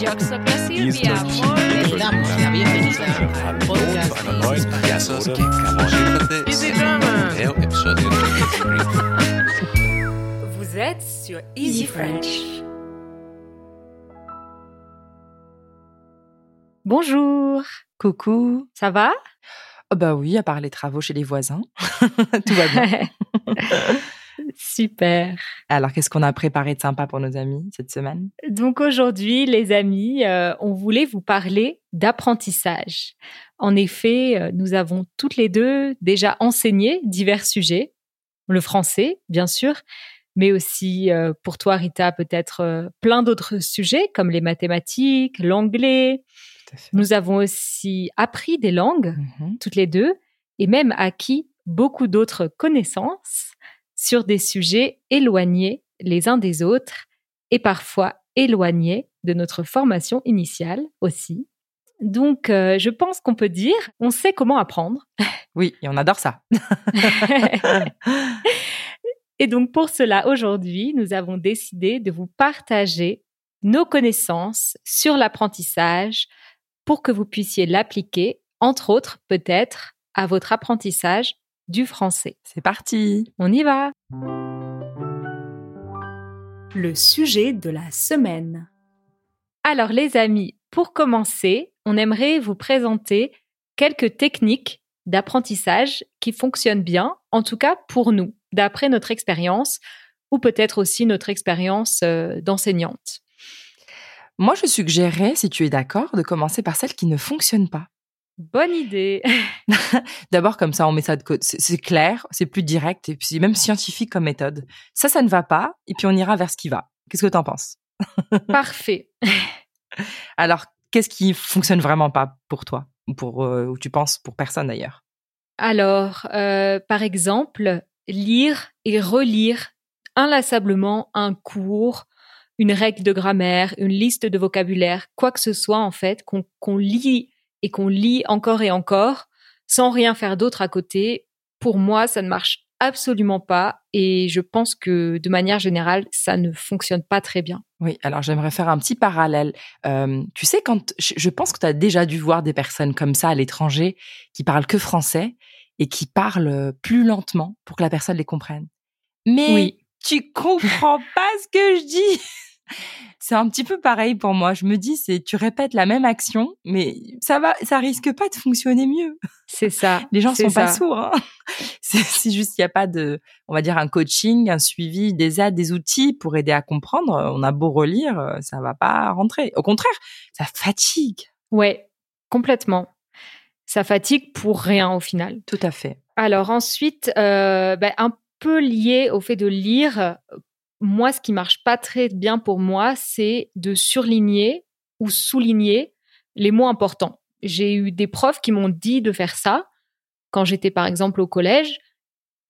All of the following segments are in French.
Vous êtes sur Easy French. Bonjour, Coucou. ça va? Oh bah oui, à part les travaux chez les voisins, tout va bien. Super. Alors, qu'est-ce qu'on a préparé de sympa pour nos amis cette semaine? Donc aujourd'hui, les amis, euh, on voulait vous parler d'apprentissage. En effet, euh, nous avons toutes les deux déjà enseigné divers sujets. Le français, bien sûr, mais aussi euh, pour toi, Rita, peut-être euh, plein d'autres sujets comme les mathématiques, l'anglais. Nous avons aussi appris des langues, Mhm. toutes les deux, et même acquis beaucoup d'autres connaissances sur des sujets éloignés les uns des autres et parfois éloignés de notre formation initiale aussi. Donc, euh, je pense qu'on peut dire, on sait comment apprendre. Oui, et on adore ça. et donc, pour cela, aujourd'hui, nous avons décidé de vous partager nos connaissances sur l'apprentissage pour que vous puissiez l'appliquer, entre autres, peut-être, à votre apprentissage du français. C'est parti. On y va Le sujet de la semaine. Alors les amis, pour commencer, on aimerait vous présenter quelques techniques d'apprentissage qui fonctionnent bien, en tout cas pour nous, d'après notre expérience, ou peut-être aussi notre expérience euh, d'enseignante. Moi, je suggérerais, si tu es d'accord, de commencer par celle qui ne fonctionne pas. Bonne idée D'abord, comme ça, on met ça de côté. C'est- clair, c'est plus direct et puis c'est même scientifique comme méthode. Ça, ça ne va pas et puis on ira vers ce qui va. Qu'est-ce que tu en penses? Parfait. Alors, qu'est-ce qui fonctionne vraiment pas pour toi ou pour euh, ou tu penses pour personne d'ailleurs? Alors, euh, par exemple, lire et relire inlassablement un cours, une règle de grammaire, une liste de vocabulaire, quoi que ce soit en fait, qu'on qu'on lit et qu'on lit encore et encore, sans rien faire d'autre à côté, pour moi, ça ne marche absolument pas et je pense que de manière générale, ça ne fonctionne pas très bien. Oui, alors j'aimerais faire un petit parallèle. Euh, tu sais, quand je pense que tu as déjà dû voir des personnes comme ça à l'étranger qui parlent que français et qui parlent plus lentement pour que la personne les comprenne. Mais Oui. tu comprends pas ce que je dis. C'est un petit peu pareil pour moi. Je me dis, c'est tu répètes la même action, mais ça va, ça risque pas de fonctionner mieux. C'est ça. Les gens sont pas sourds. Hein. C'est juste qu'il n'y a pas de, on va dire, un coaching, un suivi, des aides, des outils pour aider à comprendre. On a beau relire, ça va pas rentrer. Au contraire, ça fatigue. Ouais, complètement. Ça fatigue pour rien au final. Tout à fait. Alors ensuite, euh, ben, un peu lié au fait de lire, moi, ce qui marche pas très bien pour moi, c'est de surligner ou souligner les mots importants. J'ai eu des profs qui m'ont dit de faire ça quand j'étais par exemple au collège.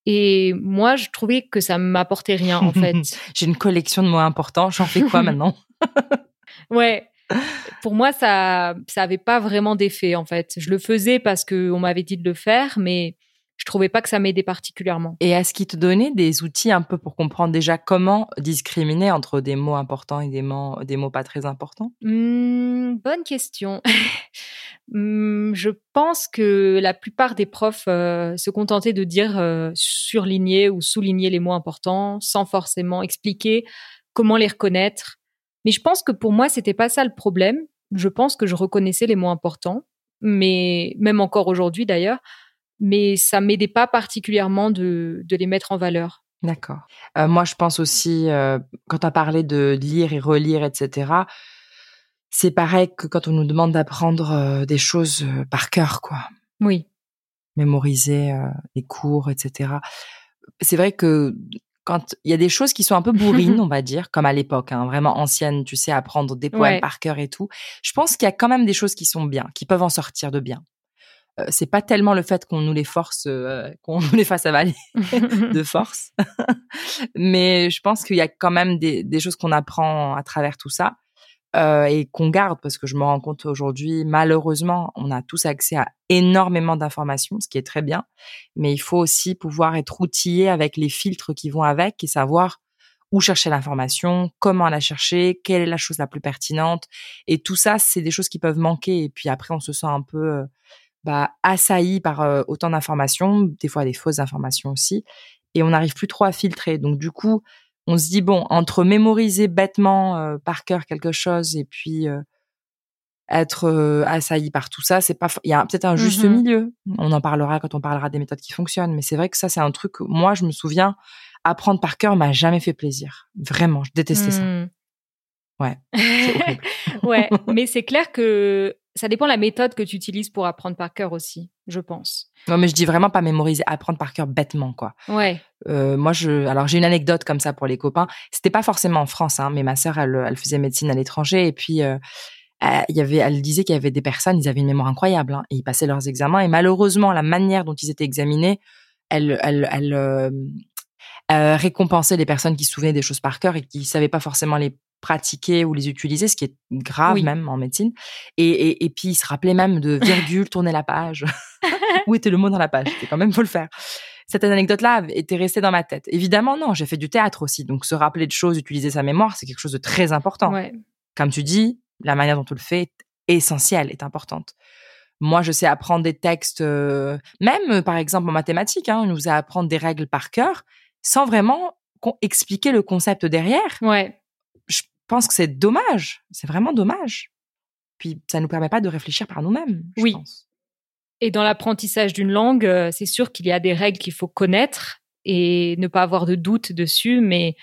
Et moi, je trouvais que ça m'apportait rien en fait. J'ai une collection de mots importants. J'en fais quoi maintenant? Ouais. Pour moi, ça, ça avait pas vraiment d'effet en fait. Je le faisais parce que on m'avait dit de le faire, mais je trouvais pas que ça m'aidait particulièrement. Et est-ce qu'il te donnait des outils un peu pour comprendre déjà comment discriminer entre des mots importants et des mots, des mots pas très importants? Hmm, bonne question. Hmm, je pense que la plupart des profs euh, se contentaient de dire euh, surligner ou souligner les mots importants sans forcément expliquer comment les reconnaître. Mais je pense que pour moi, c'était pas ça le problème. Je pense que je reconnaissais les mots importants, mais même encore aujourd'hui d'ailleurs, mais ça m'aidait pas particulièrement de, de les mettre en valeur. D'accord. Euh, moi, je pense aussi, euh, quand tu as parlé de lire et relire, etc., c'est pareil que quand on nous demande d'apprendre euh, des choses par cœur, quoi. Oui, Mémoriser les cours, etc. C'est vrai que quand il y a des choses qui sont un peu bourrines, on va dire, comme à l'époque, hein, vraiment ancienne, tu sais, apprendre des poèmes Ouais. par cœur et tout, je pense qu'il y a quand même des choses qui sont bien, qui peuvent en sortir de bien. Euh, c'est pas tellement le fait qu'on nous les force, euh, qu'on nous les fasse avaler de force. Mais je pense qu'il y a quand même des, des choses qu'on apprend à travers tout ça euh, et qu'on garde parce que je me rends compte aujourd'hui, malheureusement, on a tous accès à énormément d'informations, ce qui est très bien. Mais il faut aussi pouvoir être outillé avec les filtres qui vont avec et savoir où chercher l'information, comment la chercher, quelle est la chose la plus pertinente. Et tout ça, c'est des choses qui peuvent manquer. Et puis après, on se sent un peu bah, assailli par euh, autant d'informations, des fois des fausses informations aussi. Et on n'arrive plus trop à filtrer. Donc du coup, on se dit, bon, entre mémoriser bêtement euh, par cœur quelque chose et puis être assailli par tout ça, c'est pas, il y a peut-être un juste Mhm. milieu. On en parlera quand on parlera des méthodes qui fonctionnent. Mais c'est vrai que ça, c'est un truc, que moi, je me souviens, apprendre par cœur m'a jamais fait plaisir. Vraiment, je détestais ça. Hmm. Ouais, ouais, mais c'est clair que ça dépend de la méthode que tu utilises pour apprendre par cœur aussi, je pense. Non, mais je dis vraiment pas mémoriser, apprendre par cœur bêtement, quoi. Ouais. Euh, moi, je, alors j'ai une anecdote comme ça pour les copains. C'était pas forcément en France, hein, mais ma sœur, elle, elle faisait médecine à l'étranger et puis euh, il y avait, elle disait qu'il y avait des personnes, ils avaient une mémoire incroyable hein, et ils passaient leurs examens et malheureusement, la manière dont ils étaient examinés, elle, elle, elle euh, récompensait les personnes qui se souvenaient des choses par cœur et qui savaient pas forcément les pratiquer ou les utiliser, ce qui est grave Oui. même en médecine. Et, et, et puis, ils se rappelaient même de virgule, tourner la page. Où était le mot dans la page C'était quand même, faut le faire. Cette anecdote-là était restée dans ma tête. Évidemment, non, j'ai fait du théâtre aussi. Donc, se rappeler de choses, utiliser sa mémoire, c'est quelque chose de très important. Ouais. Comme tu dis, la manière dont on le fait est essentielle, est importante. Moi, je sais apprendre des textes, euh, même euh, par exemple en mathématiques, hein, on nous a apprendre des règles par cœur, sans vraiment expliquer le concept derrière. Ouais. Je pense que c'est dommage, c'est vraiment dommage. Puis ça nous permet pas de réfléchir par nous-mêmes. Oui. pense. Et dans l'apprentissage d'une langue, euh, c'est sûr qu'il y a des règles qu'il faut connaître et ne pas avoir de doute dessus, mais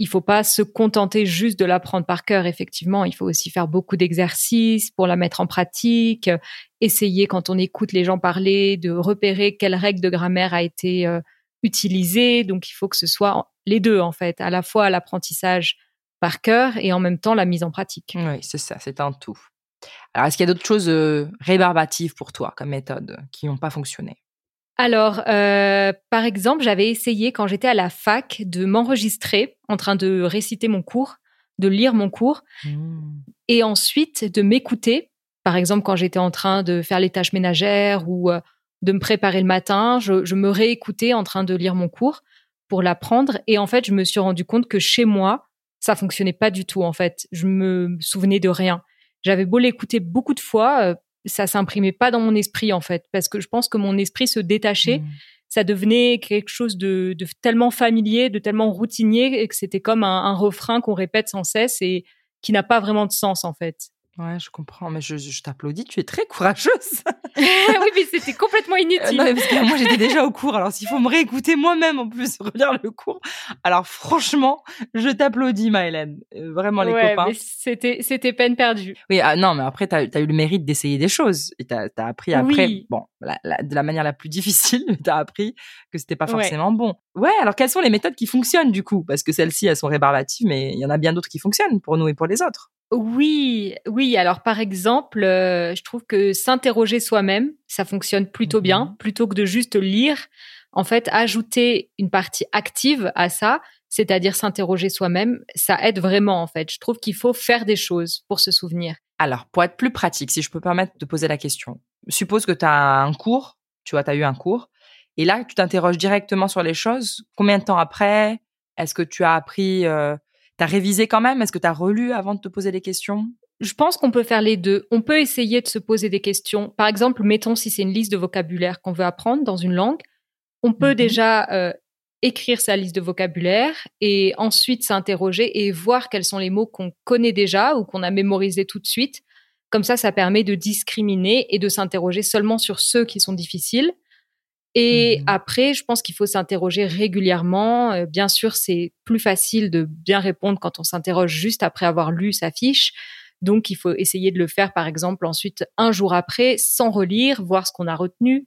il faut pas se contenter juste de l'apprendre par cœur. Effectivement, il faut aussi faire beaucoup d'exercices pour la mettre en pratique, euh, essayer quand on écoute les gens parler de repérer quelle règle de grammaire a été euh, utilisée. Donc, il faut que ce soit les deux en fait, à la fois l'apprentissage par cœur et en même temps la mise en pratique. Oui, c'est ça, c'est un tout. Alors, est-ce qu'il y a d'autres choses euh, rébarbatives pour toi comme méthode qui n'ont pas fonctionné? Alors, euh, par exemple, j'avais essayé quand j'étais à la fac de m'enregistrer en train de réciter mon cours, de lire mon cours, Hmm. et ensuite de m'écouter. Par exemple, quand j'étais en train de faire les tâches ménagères ou euh, de me préparer le matin, je, je me réécoutais en train de lire mon cours pour l'apprendre. Et en fait, je me suis rendu compte que chez moi, ça fonctionnait pas du tout. En fait, je me souvenais de rien. J'avais beau l'écouter beaucoup de fois, euh, ça s'imprimait pas dans mon esprit en fait, parce que je pense que mon esprit se détachait Hmm. ça devenait quelque chose de, de tellement familier, de tellement routinier, et que c'était comme un, un refrain qu'on répète sans cesse et qui n'a pas vraiment de sens en fait. Ouais, je comprends, mais je, je t'applaudis, tu es très courageuse. oui, mais c'était complètement Euh, inutile. non, mais parce que moi j'étais déjà au cours, alors s'il faut me réécouter moi-même en plus, relire le cours, alors franchement, je t'applaudis, Maëlène. Euh, Vraiment les Ouais, copains. mais c'était c'était peine perdue. Oui, ah, non, mais après, tu as, eu le mérite d'essayer des choses. Et tu as, appris après, Oui. bon, la- la- de la manière la plus difficile, tu as appris que c'était pas Ouais. forcément bon. Ouais, alors quelles sont les méthodes qui fonctionnent du coup? Parce que celles-ci, elles sont rébarbatives, mais il y en a bien d'autres qui fonctionnent pour nous et pour les autres. Oui, oui. Alors par exemple, euh, je trouve que s'interroger soi-même, ça fonctionne plutôt Mhm. bien, plutôt que de juste lire. En fait, ajouter une partie active à ça, c'est-à-dire s'interroger soi-même, ça aide vraiment en fait. Je trouve qu'il faut faire des choses pour se souvenir. Alors, pour être plus pratique, si je peux permettre de poser la question, suppose que tu as un cours, tu vois, tu as eu un cours, et là, tu t'interroges directement sur les choses. Combien de temps après? Est-ce que tu as appris, euh, tu as révisé quand même? Est-ce que tu as relu avant de te poser des questions? Je pense qu'on peut faire les deux. On peut essayer de se poser des questions. Par exemple, mettons si c'est une liste de vocabulaire qu'on veut apprendre dans une langue, on peut Mhm. déjà euh, écrire sa liste de vocabulaire et ensuite s'interroger et voir quels sont les mots qu'on connaît déjà ou qu'on a mémorisés tout de suite. Comme ça, ça permet de discriminer et de s'interroger seulement sur ceux qui sont difficiles. Et Mhm. après, je pense qu'il faut s'interroger régulièrement. Euh, bien sûr, c'est plus facile de bien répondre quand on s'interroge juste après avoir lu sa fiche. Donc, il faut essayer de le faire, par exemple, ensuite, un jour après, sans relire, voir ce qu'on a retenu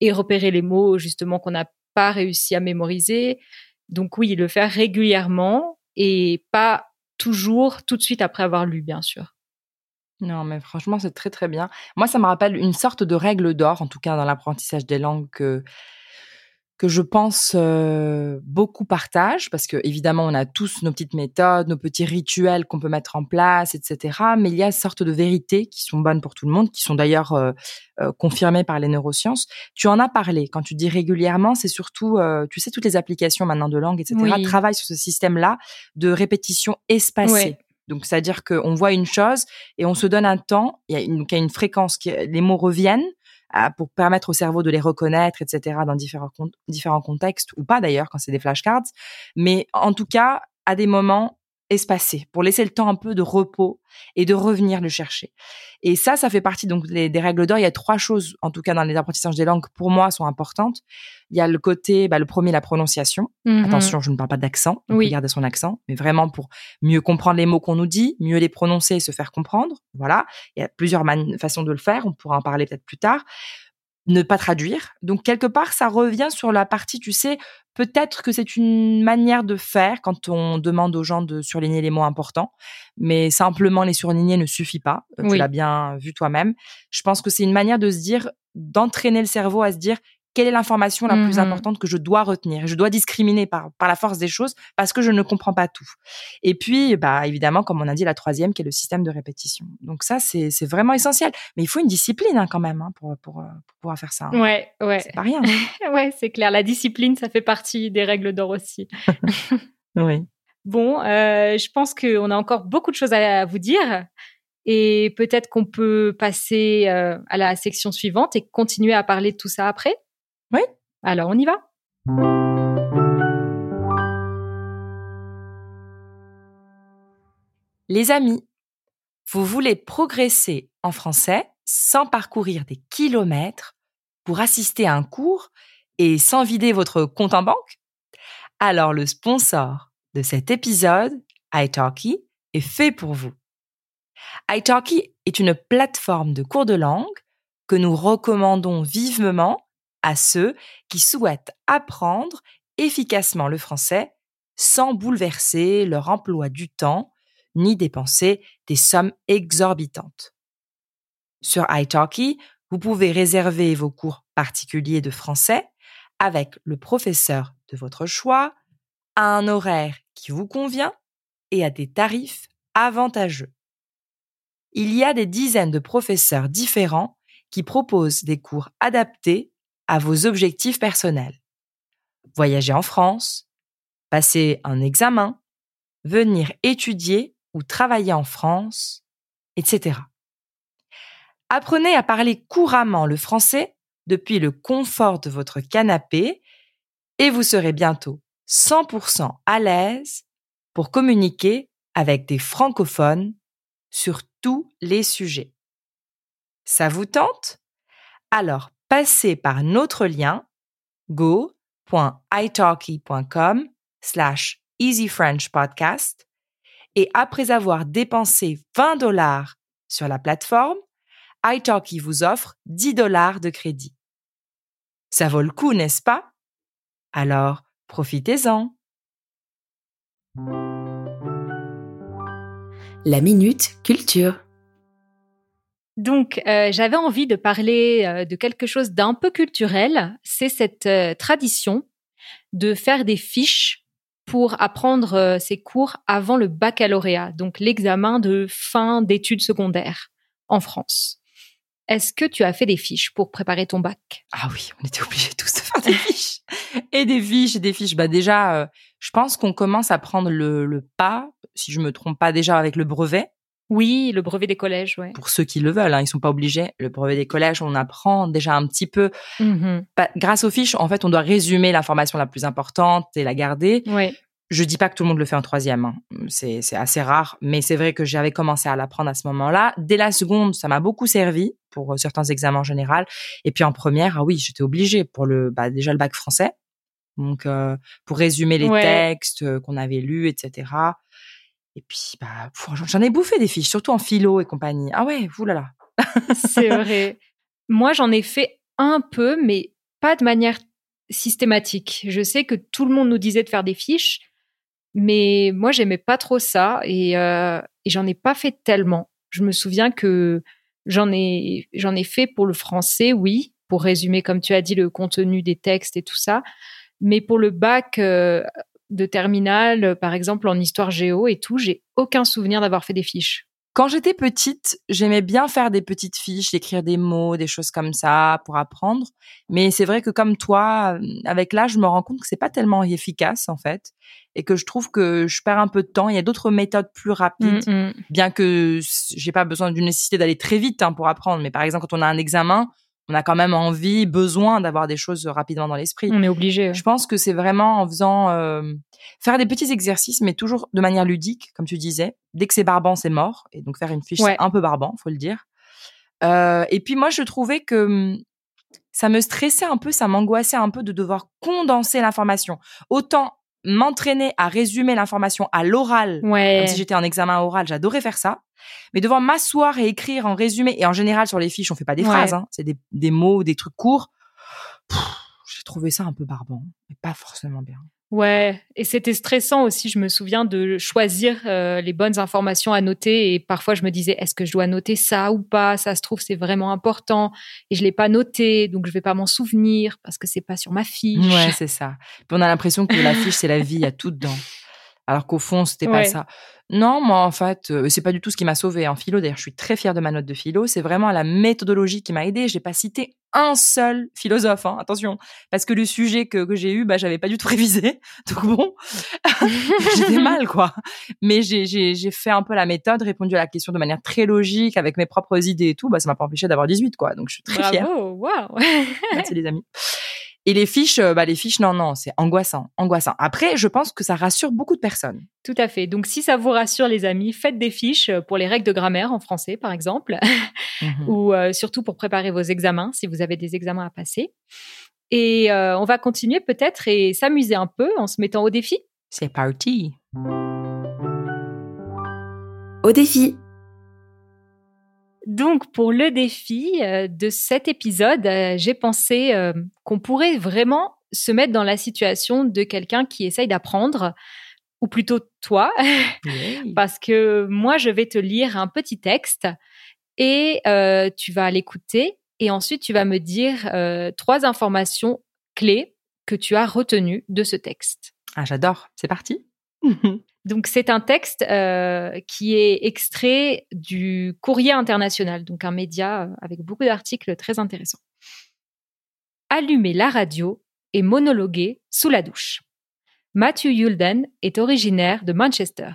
et repérer les mots, justement, qu'on n'a pas réussi à mémoriser. Donc, oui, le faire régulièrement et pas toujours tout de suite après avoir lu, bien sûr. Non, mais franchement, c'est très très bien. Moi, ça me rappelle une sorte de règle d'or, en tout cas dans l'apprentissage des langues, que que je pense euh, beaucoup partagent, parce que évidemment on a tous nos petites méthodes, nos petits rituels qu'on peut mettre en place, etc. Mais il y a une sorte de vérités qui sont bonnes pour tout le monde, qui sont d'ailleurs euh, euh, confirmées par les neurosciences. Tu en as parlé quand tu dis régulièrement, c'est surtout, euh, tu sais, toutes les applications maintenant de langue, etc. Oui. travaillent sur ce système-là de répétition espacée. Ouais. Donc, c'est-à-dire qu'on voit une chose et on se donne un temps, il y a une, fréquence, qui, les mots reviennent pour permettre au cerveau de les reconnaître, etc., dans différents contextes, ou pas d'ailleurs, quand c'est des flashcards. Mais en tout cas, à des moments espacés, pour laisser le temps un peu de repos et de revenir le chercher. Et ça, ça fait partie donc des, des règles d'or. Il y a trois choses, en tout cas dans les apprentissages des langues, pour moi, sont importantes. Il y a le côté, bah, le premier, la prononciation. Mhm. Attention, je ne parle pas d'accent, on Oui. garder son accent, mais vraiment pour mieux comprendre les mots qu'on nous dit, mieux les prononcer et se faire comprendre. Voilà, il y a plusieurs façons de le faire, on pourra en parler peut-être plus tard. Ne pas traduire. Donc quelque part, ça revient sur la partie, tu sais, peut-être que c'est une manière de faire quand on demande aux gens de surligner les mots importants, mais simplement les surligner ne suffit pas. Tu Oui. l'as bien vu toi-même. Je pense que c'est une manière de se dire, d'entraîner le cerveau à se dire quelle est l'information la plus Mhm. importante que je dois retenir. Je dois discriminer par, par la force des choses parce que je ne comprends pas tout. Et puis, bah, évidemment, comme on a dit, la troisième qui est le système de répétition. Donc ça, c'est c'est vraiment essentiel. Mais il faut une discipline hein, quand même hein, pour, pour, euh, pour pouvoir faire ça. hein. Ouais, ouais. C'est pas rien. Ouais, c'est clair. La discipline, ça fait partie des règles d'or aussi. oui. Bon, euh, je pense qu'on a encore beaucoup de choses à vous dire. Et peut-être qu'on peut passer euh, à la section suivante et continuer à parler de tout ça après. Alors, on y va? Les amis, vous voulez progresser en français sans parcourir des kilomètres pour assister à un cours et sans vider votre compte en banque? Alors le sponsor de cet épisode, italki, est fait pour vous. italki est une plateforme de cours de langue que nous recommandons vivement à ceux qui souhaitent apprendre efficacement le français sans bouleverser leur emploi du temps ni dépenser des sommes exorbitantes. Sur italki, vous pouvez réserver vos cours particuliers de français avec le professeur de votre choix à un horaire qui vous convient et à des tarifs avantageux. Il y a des dizaines de professeurs différents qui proposent des cours adaptés à vos objectifs personnels. Voyager en France, passer un examen, venir étudier ou travailler en France, etc. Apprenez à parler couramment le français depuis le confort de votre canapé et vous serez bientôt 100% à l'aise pour communiquer avec des francophones sur tous les sujets. Ça vous tente? Alors passez par notre lien go.italki.com slash easyfrenchpodcast et après avoir dépensé 20 dollars sur la plateforme, italki vous offre 10 dollars de crédit. Ça vaut le coup, n'est-ce pas? Alors, profitez-en. La minute culture. Donc, euh, j'avais envie de parler euh, de quelque chose d'un peu culturel. C'est cette euh, tradition de faire des fiches pour apprendre euh, ses cours avant le baccalauréat, donc l'examen de fin d'études secondaires en France. Est-ce que tu as fait des fiches pour préparer ton bac? Ah oui, on était obligés tous de faire des fiches. Et des fiches, et des fiches. Bah déjà, euh, je pense qu'on commence à prendre le, le pas, si je me trompe pas déjà avec le brevet. Oui, le brevet des collèges, ouais. Pour ceux qui le veulent, hein, ils sont pas obligés. Le brevet des collèges, on apprend déjà un petit peu. Mhm. Grâce aux fiches, en fait, on doit résumer l'information la plus importante et la garder. Ouais. Je dis pas que tout le monde le fait en troisième, hein. c'est assez rare, mais c'est vrai que j'avais commencé à l'apprendre à ce moment-là. Dès la seconde, ça m'a beaucoup servi pour euh, certains examens en général. Et puis en première, ah oui, j'étais obligée pour le bah, déjà le bac français, donc euh, pour résumer les Ouais. textes euh, qu'on avait lus, etc. Et puis bah j'en ai bouffé des fiches, surtout en philo et compagnie. Ah ouais, oulala. C'est vrai. Moi, j'en ai fait un peu, mais pas de manière systématique. Je sais que tout le monde nous disait de faire des fiches, mais moi, j'aimais pas trop ça et, euh, et j'en ai pas fait tellement. Je me souviens que j'en ai, j'en ai fait pour le français, oui, pour résumer, comme tu as dit, le contenu des textes et tout ça. Mais pour le bac euh, de terminale, par exemple en histoire géo et tout, j'ai aucun souvenir d'avoir fait des fiches. Quand j'étais petite, j'aimais bien faire des petites fiches, écrire des mots, des choses comme ça pour apprendre. Mais c'est vrai que comme toi, avec l'âge, je me rends compte que c'est pas tellement efficace en fait, et que je trouve que je perds un peu de temps. Il y a d'autres méthodes plus rapides, Mm, mm. bien que j'ai pas besoin d'une nécessité d'aller très vite hein, pour apprendre. Mais par exemple, quand on a un examen, on a quand même envie, besoin d'avoir des choses rapidement dans l'esprit. On est obligé. Je pense que c'est vraiment en faisant euh, faire des petits exercices, mais toujours de manière ludique, comme tu disais. Dès que c'est barbant, c'est mort. Et donc faire une fiche, Ouais. c'est un peu barbant, faut le dire. Euh, et puis moi, je trouvais que hum, ça me stressait un peu, ça m'angoissait un peu de devoir condenser l'information. Autant m'entraîner à résumer l'information à l'oral, Ouais. comme si j'étais en examen oral, j'adorais faire ça. Mais devoir m'asseoir et écrire en résumé, et en général sur les fiches, on fait pas des Ouais. phrases, hein, c'est des, des mots, des trucs courts. J'ai trouvé ça un peu barbant, mais pas forcément bien. Ouais, et c'était stressant aussi, je me souviens de choisir euh, les bonnes informations à noter et parfois je me disais est-ce que je dois noter ça ou pas? Ça se trouve c'est vraiment important et je l'ai pas noté donc je vais pas m'en souvenir parce que c'est pas sur ma fiche. Ouais, c'est ça. Puis on a l'impression que la fiche, c'est la vie, il y a tout dedans. Alors qu'au fond, c'était pas ça. Non, moi, en fait, euh, c'est pas du tout ce qui m'a sauvé en philo. D'ailleurs, je suis très fière de ma note de philo. C'est vraiment la méthodologie qui m'a aidée. J'ai pas cité un seul philosophe, hein, attention. Parce que le sujet que, que j'ai eu, bah, j'avais pas du tout révisé. Donc bon, j'étais mal, quoi. Mais j'ai, j'ai, j'ai fait un peu la méthode, répondu à la question de manière très logique, avec mes propres idées et tout. Bah, ça m'a pas empêché d'avoir 18, quoi. Donc je suis très fière. Bravo, waouh. Merci les amis. Et les fiches, euh, bah les fiches, non, non, c'est angoissant, angoissant. Après, je pense que ça rassure beaucoup de personnes. Tout à fait. Donc si ça vous rassure les amis, faites des fiches pour les règles de grammaire en français par exemple Mhm. ou euh, surtout pour préparer vos examens si vous avez des examens à passer. Et euh, on va continuer peut-être et s'amuser un peu en se mettant au défi. C'est parti. Au défi. Donc, pour le défi euh, de cet épisode, euh, j'ai pensé euh, qu'on pourrait vraiment se mettre dans la situation de quelqu'un qui essaye d'apprendre, ou plutôt toi, parce que moi, je vais te lire un petit texte et euh, tu vas l'écouter et ensuite tu vas me dire euh, trois informations clés que tu as retenues de ce texte. Ah, j'adore. C'est parti. Donc, c'est un texte euh, qui est extrait du Courrier international, donc un média euh, avec beaucoup d'articles très intéressants. Allumer la radio et monologuer sous la douche. Matthew Yulden est originaire de Manchester.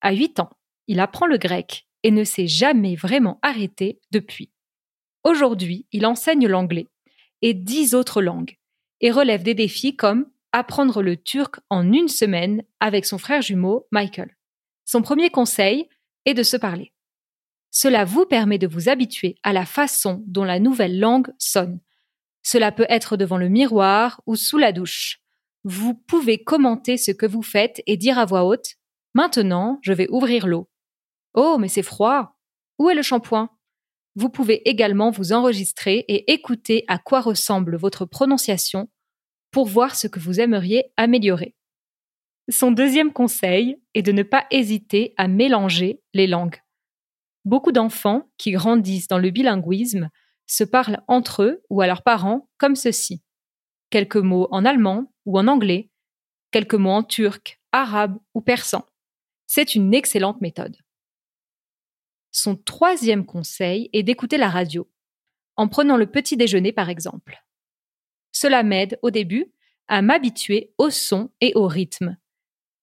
À 8 ans, il apprend le grec et ne s'est jamais vraiment arrêté depuis. Aujourd'hui, il enseigne l'anglais et dix autres langues et relève des défis comme apprendre le turc en une semaine avec son frère jumeau Michael. Son premier conseil est de se parler. Cela vous permet de vous habituer à la façon dont la nouvelle langue sonne. Cela peut être devant le miroir ou sous la douche. Vous pouvez commenter ce que vous faites et dire à voix haute Maintenant, je vais ouvrir l'eau. Oh, mais c'est froid. Où est le shampoing? Vous pouvez également vous enregistrer et écouter à quoi ressemble votre prononciation pour voir ce que vous aimeriez améliorer. Son deuxième conseil est de ne pas hésiter à mélanger les langues. Beaucoup d'enfants qui grandissent dans le bilinguisme se parlent entre eux ou à leurs parents comme ceci. Quelques mots en allemand ou en anglais, quelques mots en turc, arabe ou persan. C'est une excellente méthode. Son troisième conseil est d'écouter la radio, en prenant le petit déjeuner par exemple. Cela m'aide au début à m'habituer au son et au rythme.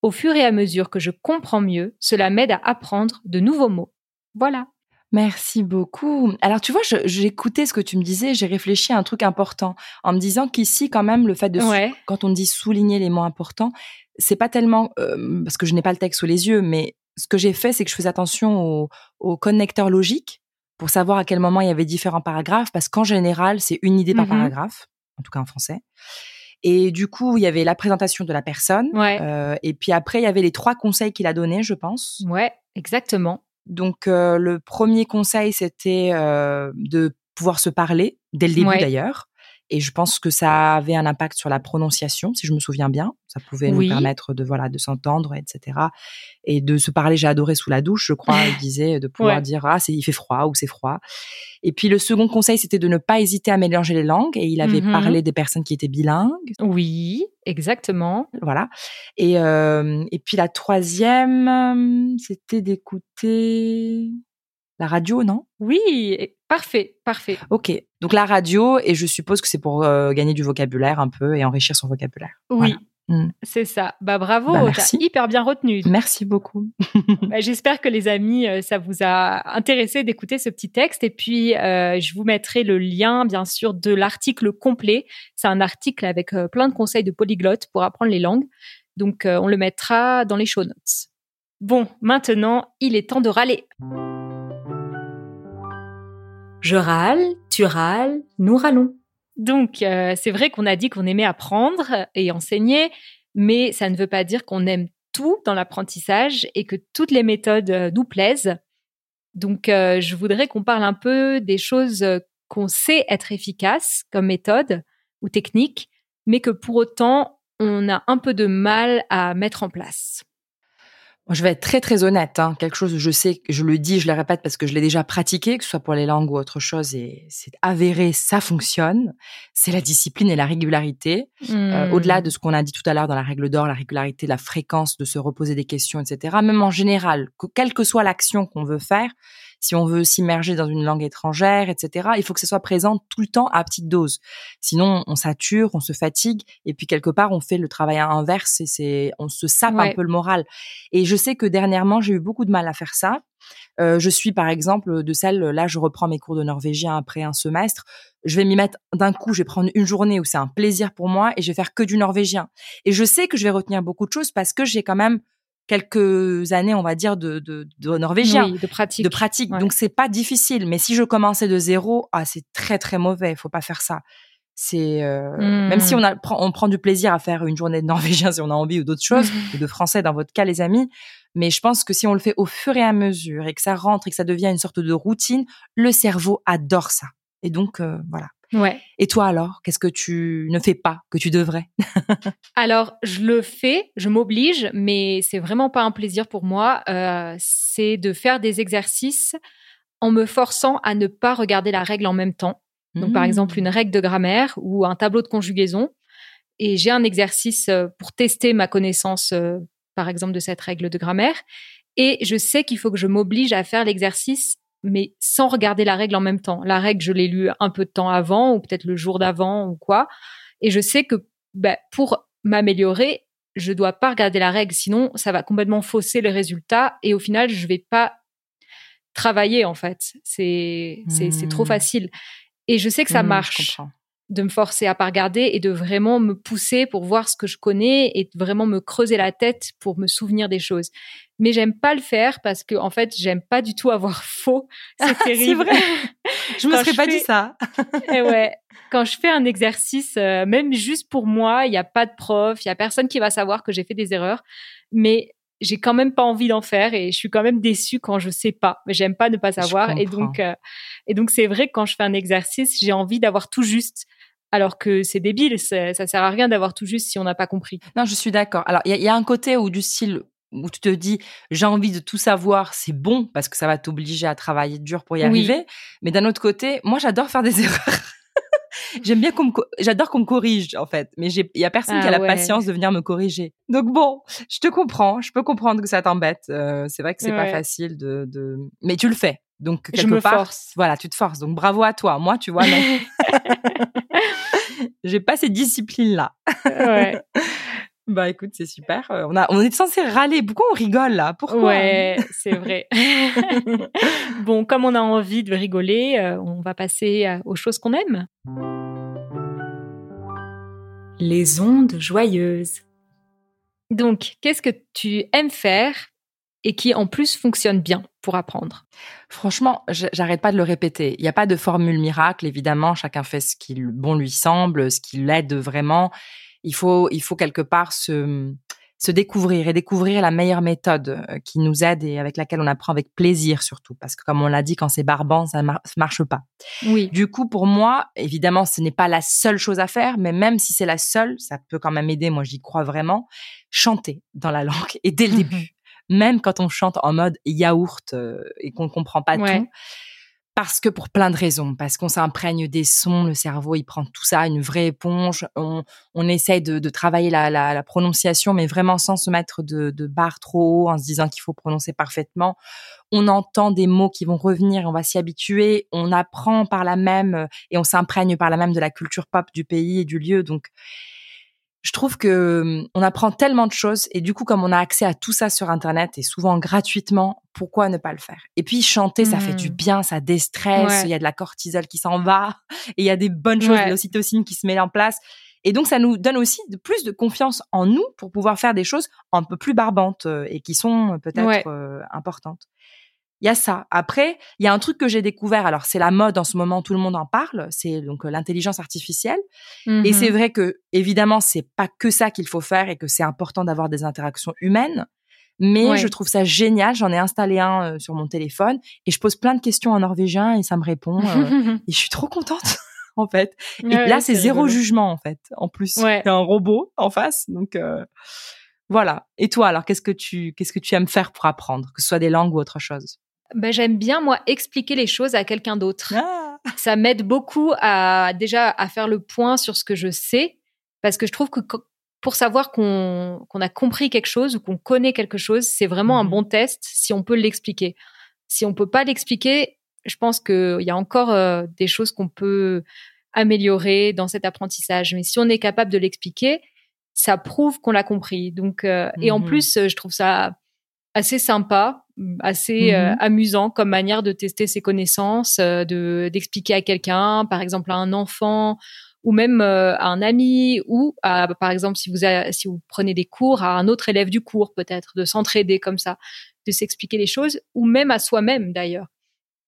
Au fur et à mesure que je comprends mieux, cela m'aide à apprendre de nouveaux mots. Voilà. Merci beaucoup. Alors, tu vois, j'écoutais ce que tu me disais, j'ai réfléchi à un truc important en me disant qu'ici, quand même, le fait de, Ouais. quand on dit souligner les mots importants, c'est pas tellement, euh, parce que je n'ai pas le texte sous les yeux, mais ce que j'ai fait, c'est que je faisais attention aux, connecteurs logiques pour savoir à quel moment il y avait différents paragraphes, parce qu'en général, c'est une idée par Mhm. paragraphe, en tout cas en français. Et du coup, il y avait la présentation de la personne, Ouais. euh, et puis après, il y avait les trois conseils qu'il a donnés, je pense. Ouais, exactement. Donc euh, le premier conseil c'était euh, de pouvoir se parler dès le début Ouais. d'ailleurs Et je pense que ça avait un impact sur la prononciation, si je me souviens bien. Ça pouvait Oui. nous permettre de voilà de s'entendre, etc. Et de se parler. J'ai adoré sous la douche, je crois. Il disait de pouvoir Ouais. dire ah c'est il fait froid ou c'est froid. Et puis le second conseil c'était de ne pas hésiter à mélanger les langues. Et il avait Mhm. parlé des personnes qui étaient bilingues, Oui, exactement. voilà. Et euh, et puis la troisième euh, c'était d'écouter la radio, non? Oui, parfait, parfait. Ok. Donc la radio, et je suppose que c'est pour euh, gagner du vocabulaire un peu et enrichir son vocabulaire. Oui, Voilà. Mm. c'est ça. Bah bravo, Bah, t'as hyper bien retenu. Merci beaucoup. Bah, J'espère que les amis, euh, ça vous a intéressé d'écouter ce petit texte. Et puis, euh, je vous mettrai le lien, bien sûr, de l'article complet. C'est un article avec euh, plein de conseils de polyglotte pour apprendre les langues. Donc, on le mettra dans les show notes. Bon, maintenant, il est temps de râler. Je râle, tu râles, nous râlons. Donc, euh, c'est vrai qu'on a dit qu'on aimait apprendre et enseigner, mais ça ne veut pas dire qu'on aime tout dans l'apprentissage et que toutes les méthodes euh, nous plaisent. Donc, euh, je voudrais qu'on parle un peu des choses qu'on sait être efficaces comme méthode ou technique, mais que pour autant, on a un peu de mal à mettre en place. Je vais être très très honnête. Hein. Quelque chose, je sais, je le dis, je le répète parce que je l'ai déjà pratiqué, que ce soit pour les langues ou autre chose, et c'est avéré, ça fonctionne. C'est la discipline et la régularité. Euh. Au-delà de ce qu'on a dit tout à l'heure dans la règle d'or, la régularité, la fréquence de se reposer des questions, etc. Même en général, que, quelle que soit l'action qu'on veut faire, si on veut s'immerger dans une langue étrangère, etc., il faut que ce soit présent tout le temps à petite dose. Sinon, on sature, on se fatigue, et puis quelque part, on fait le travail inverse et c'est, on se sape un peu le moral. Et je sais que dernièrement, j'ai eu beaucoup de mal à faire ça. Euh, je suis par exemple de celle, là, je reprends mes cours de norvégien après un semestre. Je vais m'y mettre d'un coup, je vais prendre une journée où c'est un plaisir pour moi et je vais faire que du norvégien. Et je sais que je vais retenir beaucoup de choses parce que j'ai quand même quelques années, on va dire, de, de, de norvégien. Oui, de pratique. De pratique. Ouais. Donc, c'est pas difficile. Mais si je commençais de zéro, ah, c'est très, très mauvais. Il faut pas faire ça. C'est, euh, Mm. même si on a, prend- on prend du plaisir à faire une journée de norvégien si on a envie ou d'autres choses, ou de français dans votre cas, les amis. Mais je pense que si on le fait au fur et à mesure et que ça rentre et que ça devient une sorte de routine, le cerveau adore ça. Et donc, euh, voilà. Ouais. Et toi alors, qu'est-ce que tu ne fais pas que tu devrais? Alors, je le fais, je m'oblige, mais c'est vraiment pas un plaisir pour moi. Euh, c'est de faire des exercices en me forçant à ne pas regarder la règle en même temps. Donc, par Mmh. exemple, une règle de grammaire ou un tableau de conjugaison. Et j'ai un exercice euh, pour tester ma connaissance, euh, par exemple, de cette règle de grammaire. Et je sais qu'il faut que je m'oblige à faire l'exercice, mais sans regarder la règle en même temps. La règle, je l'ai lue un peu de temps avant, ou peut-être le jour d'avant, ou quoi. Et je sais que bah, pour m'améliorer, je dois pas regarder la règle, sinon ça va complètement fausser le résultat. Et au final, je vais pas travailler, en fait. C'est c'est c'est trop Hmm. facile. Et je sais que ça je marche. De me forcer à pas regarder et de vraiment me pousser pour voir ce que je connais et de vraiment me creuser la tête pour me souvenir des choses. Mais j'aime pas le faire parce que en fait, j'aime pas du tout avoir faux. C'est terrible. vrai. Je me serais je pas fais- dit ça. Et ouais, quand je fais un exercice, euh, même juste pour moi, il y a pas de prof, il y a personne qui va savoir que j'ai fait des erreurs, mais j'ai quand même pas envie d'en faire et je suis quand même déçue quand je sais pas. Mais j'aime pas ne pas savoir et donc euh, et donc c'est vrai que quand je fais un exercice, j'ai envie d'avoir tout juste. Alors que c'est débile, ça sert à rien d'avoir tout juste si on n'a pas compris. Non, je suis d'accord. Alors, il y, a- il y a un côté où du style où tu te dis j'ai envie de tout savoir, c'est bon parce que ça va t'obliger à travailler dur pour y Oui. arriver. Mais d'un autre côté, moi j'adore faire des erreurs. J'aime bien qu'on me j'adore qu'on me corrige en fait, mais il y a personne qui a Ah la ouais. patience de venir me corriger. Donc bon, je te comprends, je peux comprendre que ça t'embête. Euh, c'est vrai que c'est pas facile de, de mais tu le fais. Donc Je quelque me part, force. voilà, tu te forces. Donc bravo à toi. Moi, tu vois, j'ai pas ces disciplines là. ouais. Bah écoute, c'est super. Euh, on a, on est censé râler. Pourquoi on rigole là? Pourquoi? Ouais, c'est vrai. bon, comme on a envie de rigoler, euh, on va passer euh, aux choses qu'on aime. Les ondes joyeuses. Donc, qu'est-ce que tu aimes faire et qui en plus fonctionne bien pour apprendre Franchement, j'arrête pas de le répéter. Il n'y a pas de formule miracle, évidemment. Chacun fait ce qui bon lui semble, ce qui l'aide vraiment. Il faut, il faut quelque part se se découvrir et découvrir la meilleure méthode euh, qui nous aide et avec laquelle on apprend avec plaisir surtout. Parce que comme on l'a dit, quand c'est barbant, ça ne marche pas. Oui. Du coup, pour moi, évidemment, ce n'est pas la seule chose à faire, mais même si c'est la seule, ça peut quand même aider. Moi, j'y crois vraiment. Chanter dans la langue et dès le début. Même quand on chante en mode yaourt euh, et qu'on ne comprend pas tout parce que pour plein de raisons, parce qu'on s'imprègne des sons, le cerveau il prend tout ça, une vraie éponge. On, on essaye de, de travailler la, la, la, prononciation, mais vraiment sans se mettre de, de barre trop haut, en se disant qu'il faut prononcer parfaitement. On entend des mots qui vont revenir, on va s'y habituer. On apprend par la même et on s'imprègne par la même de la culture pop du pays et du lieu. Donc je trouve que hum, on apprend tellement de choses et du coup comme on a accès à tout ça sur internet et souvent gratuitement, pourquoi ne pas le faire? Et puis chanter, ça fait du mmh. bien, ça déstresse, il y a de la cortisol qui s'en va et il y a des bonnes choses, de l'ocytocine qui se met en place. Et donc ça nous donne aussi de plus de confiance en nous pour pouvoir faire des choses un peu plus barbantes euh, et qui sont euh, peut-être euh, importantes. Il y a ça. Après, il y a un truc que j'ai découvert. Alors, c'est la mode en ce moment, tout le monde en parle. C'est donc euh, l'intelligence artificielle. Et c'est mmh vrai que, évidemment, c'est pas que ça qu'il faut faire et que c'est important d'avoir des interactions humaines. Mais je trouve ça génial. J'en ai installé un euh, sur mon téléphone et je pose plein de questions en norvégien et ça me répond. Euh, et je suis trop contente. en fait. Et là, c'est zéro jugement, en fait. En plus, c'est un robot en face. Donc, voilà. Et toi, alors, qu'est-ce que tu, qu'est-ce que tu aimes faire pour apprendre, que ce soit des langues ou autre chose? Ben, j'aime bien moi expliquer les choses à quelqu'un d'autre. Ah. Ça m'aide beaucoup à déjà à faire le point sur ce que je sais parce que je trouve que pour savoir qu'on a compris quelque chose ou qu'on connaît quelque chose, c'est vraiment un mmh bon test si on peut l'expliquer. Si on peut pas l'expliquer, je pense qu'il y a encore euh, des choses qu'on peut améliorer dans cet apprentissage. Mais si on est capable de l'expliquer, ça prouve qu'on l'a compris. Donc, euh, et en mmh plus, je trouve ça assez sympa, assez euh, mmh amusant comme manière de tester ses connaissances, euh, de d'expliquer à quelqu'un, par exemple à un enfant ou même euh, à un ami ou à, par exemple si vous si vous prenez des cours à un autre élève du cours peut-être de s'entraider comme ça, de s'expliquer les choses ou même à soi-même d'ailleurs.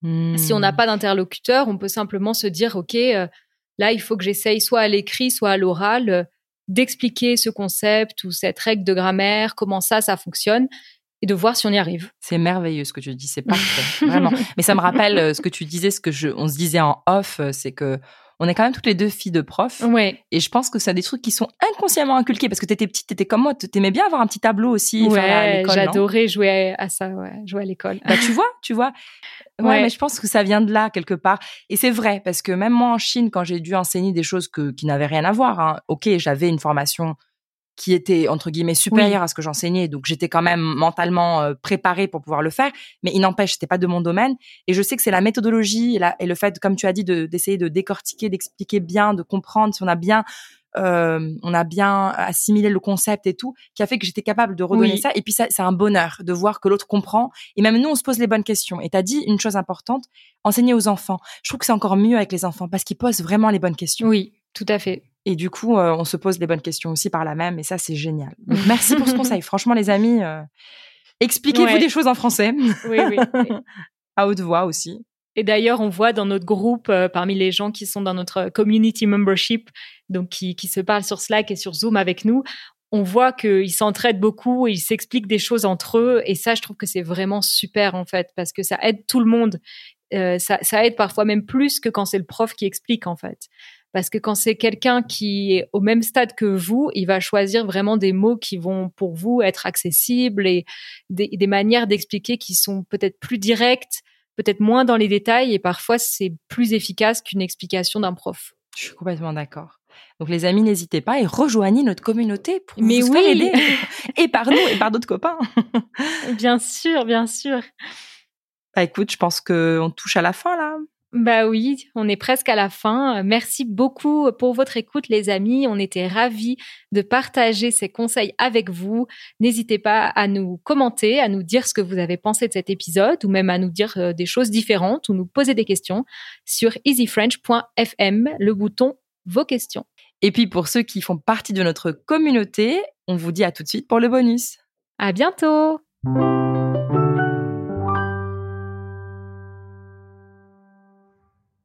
Si on n'a mmh. pas d'interlocuteur, on peut simplement se dire ok là il faut que j'essaye soit à l'écrit soit à l'oral d'expliquer ce concept ou cette règle de grammaire, comment ça ça fonctionne et de voir si on y arrive. C'est merveilleux ce que tu dis, c'est parfait, vraiment. Mais ça me rappelle euh, ce que tu disais, ce que je, on se disait en off, euh, c'est que on est quand même toutes les deux filles de profs. Ouais. Et je pense que c'est des trucs qui sont inconsciemment inculqués parce que t'étais petite, t'étais comme moi, t'aimais bien avoir un petit tableau aussi. Ouais, j'adorais jouer à ça, ouais, jouer à l'école. Bah tu vois, tu vois. Ouais, mais je pense que ça vient de là quelque part. Et c'est vrai parce que même moi en Chine, quand j'ai dû enseigner des choses que, qui n'avaient rien à voir, hein, ok, j'avais une formation qui était entre guillemets supérieur à ce que j'enseignais, donc j'étais quand même mentalement euh, préparée pour pouvoir le faire. Mais il n'empêche, c'était pas de mon domaine. Et je sais que c'est la méthodologie et, et, le fait, comme tu as dit, d'essayer de, décortiquer, d'expliquer bien, de comprendre si on a bien euh, on a bien assimilé le concept et tout, qui a fait que j'étais capable de redonner ça. Et puis ça, c'est un bonheur de voir que l'autre comprend. Et même nous, on se pose les bonnes questions. Et tu as dit une chose importante, enseigner aux enfants. Je trouve que c'est encore mieux avec les enfants parce qu'ils posent vraiment les bonnes questions. Oui, tout à fait. Et du coup, euh, on se pose les bonnes questions aussi par la même, et ça, c'est génial. Donc, merci pour ce conseil. Franchement, les amis, euh, expliquez-vous des choses en français. Oui, oui. à haute voix aussi. Et d'ailleurs, on voit dans notre groupe, euh, parmi les gens qui sont dans notre community membership, donc qui, qui se parlent sur Slack et sur Zoom avec nous, on voit qu'ils s'entraident beaucoup, ils s'expliquent des choses entre eux, et ça, je trouve que c'est vraiment super en fait, parce que ça aide tout le monde. ça, ça aide parfois même plus que quand c'est le prof qui explique en fait. Parce que quand c'est quelqu'un qui est au même stade que vous, il va choisir vraiment des mots qui vont pour vous être accessibles et des, des manières d'expliquer qui sont peut-être plus directes, peut-être moins dans les détails et parfois c'est plus efficace qu'une explication d'un prof. Je suis complètement d'accord. Donc les amis, n'hésitez pas et rejoignez notre communauté pour Mais vous oui. faire aider. et par nous et par d'autres copains. bien sûr, bien sûr. Bah écoute, je pense qu'on touche à la fin là. Bah oui, on est presque à la fin. Merci beaucoup pour votre écoute, les amis. On était ravis de partager ces conseils avec vous. N'hésitez pas à nous commenter, à nous dire ce que vous avez pensé de cet épisode ou même à nous dire euh, des choses différentes ou nous poser des questions sur easyfrench.fm, le bouton vos questions. Et puis pour ceux qui font partie de notre communauté, on vous dit à tout de suite pour le bonus. À bientôt!